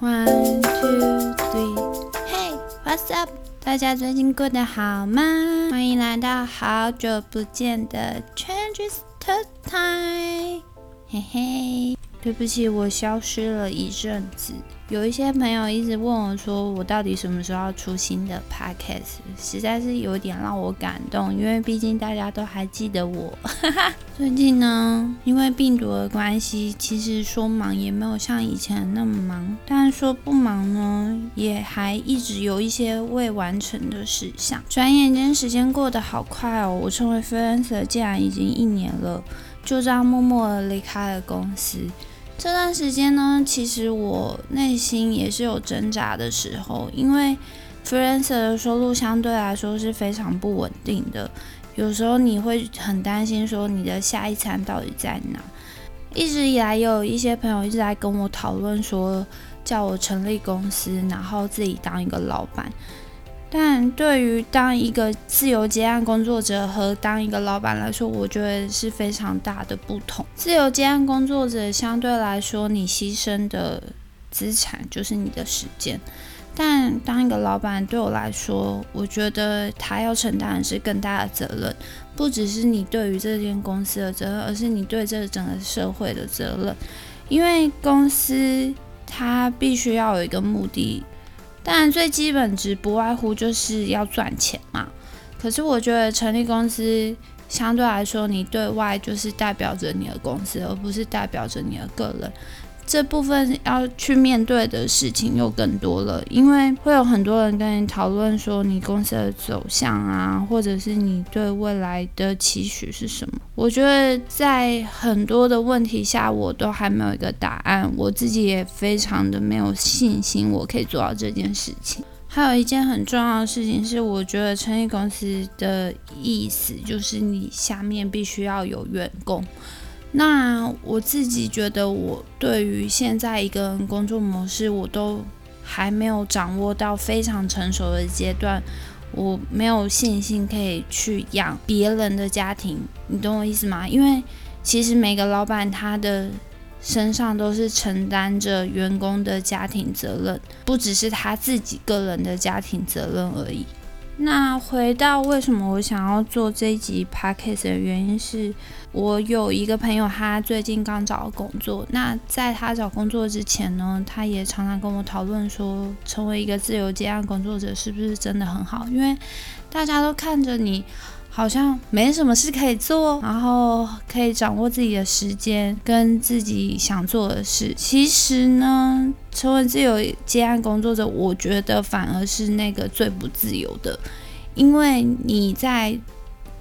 One two three, Hey, what's up？大家最近过得好吗？欢迎来到好久不见的 Changes Time。嘿嘿，对不起，我消失了一阵子。有一些朋友一直问我，说我到底什么时候要出新的 podcast，实在是有点让我感动，因为毕竟大家都还记得我。最近呢，因为病毒的关系，其实说忙也没有像以前那么忙，但说不忙呢，也还一直有一些未完成的事项。转眼间，时间过得好快哦，我成为 freelancer 竟然已经一年了，就这样默默的离开了公司。这段时间呢，其实我内心也是有挣扎的时候，因为 freelancer 的收入相对来说是非常不稳定的，有时候你会很担心说你的下一餐到底在哪。一直以来，有一些朋友一直在跟我讨论说，叫我成立公司，然后自己当一个老板。但对于当一个自由接案工作者和当一个老板来说，我觉得是非常大的不同。自由接案工作者相对来说，你牺牲的资产就是你的时间；但当一个老板，对我来说，我觉得他要承担的是更大的责任，不只是你对于这间公司的责任，而是你对这整个社会的责任。因为公司它必须要有一个目的。当然，最基本值不外乎就是要赚钱嘛。可是我觉得成立公司相对来说，你对外就是代表着你的公司，而不是代表着你的个人。这部分要去面对的事情又更多了，因为会有很多人跟你讨论说你公司的走向啊，或者是你对未来的期许是什么。我觉得在很多的问题下，我都还没有一个答案，我自己也非常的没有信心，我可以做到这件事情。还有一件很重要的事情是，我觉得成立公司的意思就是你下面必须要有员工。那我自己觉得，我对于现在一个人工作模式，我都还没有掌握到非常成熟的阶段，我没有信心可以去养别人的家庭，你懂我意思吗？因为其实每个老板他的身上都是承担着员工的家庭责任，不只是他自己个人的家庭责任而已。那回到为什么我想要做这一集 podcast 的原因是，我有一个朋友，他最近刚找工作。那在他找工作之前呢，他也常常跟我讨论说，成为一个自由接案工作者是不是真的很好？因为大家都看着你。好像没什么事可以做，然后可以掌握自己的时间跟自己想做的事。其实呢，成为自由接案工作者，我觉得反而是那个最不自由的，因为你在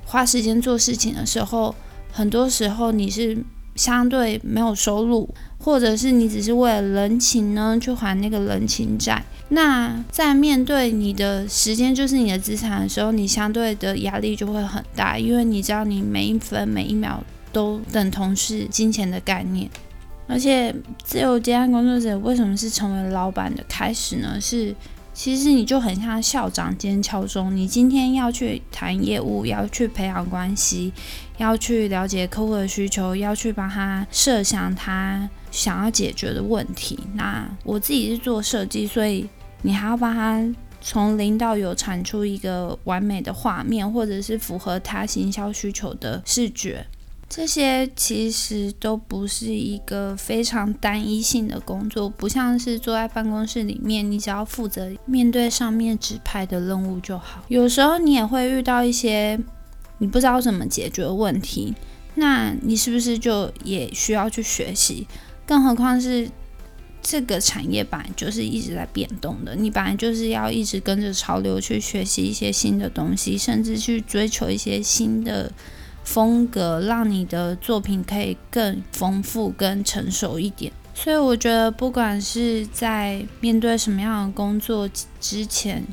花时间做事情的时候，很多时候你是相对没有收入。或者是你只是为了人情呢去还那个人情债，那在面对你的时间就是你的资产的时候，你相对的压力就会很大，因为你知道你每一分每一秒都等同是金钱的概念。而且自由接案工作者为什么是成为老板的开始呢？是其实你就很像校长兼敲钟，你今天要去谈业务，要去培养关系，要去了解客户的需求，要去帮他设想他。想要解决的问题，那我自己是做设计，所以你还要帮他从零到有产出一个完美的画面，或者是符合他行销需求的视觉，这些其实都不是一个非常单一性的工作，不像是坐在办公室里面，你只要负责面对上面指派的任务就好。有时候你也会遇到一些你不知道怎么解决问题，那你是不是就也需要去学习？更何况是这个产业板就是一直在变动的，你本来就是要一直跟着潮流去学习一些新的东西，甚至去追求一些新的风格，让你的作品可以更丰富、更成熟一点。所以我觉得，不管是在面对什么样的工作之前，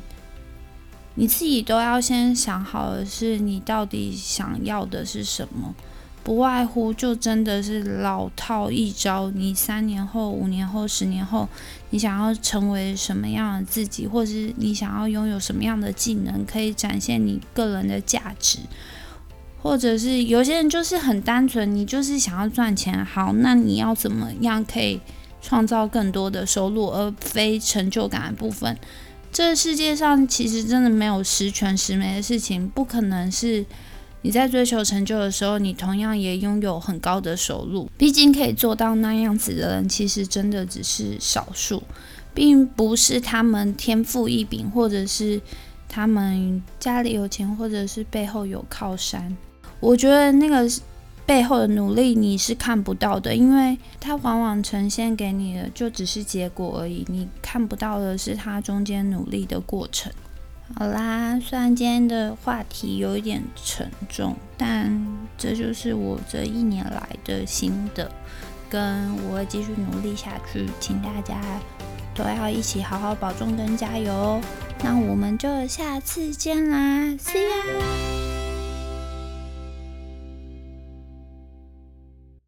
你自己都要先想好的是，你到底想要的是什么。不外乎就真的是老套一招，你三年后、五年后、十年后，你想要成为什么样的自己，或是你想要拥有什么样的技能，可以展现你个人的价值，或者是有些人就是很单纯，你就是想要赚钱，好，那你要怎么样可以创造更多的收入，而非成就感的部分。这世界上其实真的没有十全十美的事情，不可能是你在追求成就的时候，你同样也拥有很高的收入。毕竟可以做到那样子的人，其实真的只是少数，并不是他们天赋异禀，或者是他们家里有钱，或者是背后有靠山。我觉得那个。背后的努力你是看不到的，因为它往往呈现给你的就只是结果而已，你看不到的是它中间努力的过程。好啦，虽然今天的话题有一点沉重，但这就是我这一年来的心得，跟我会继续努力下去，请大家都要一起好好保重跟加油哦。那我们就下次见啦，See you。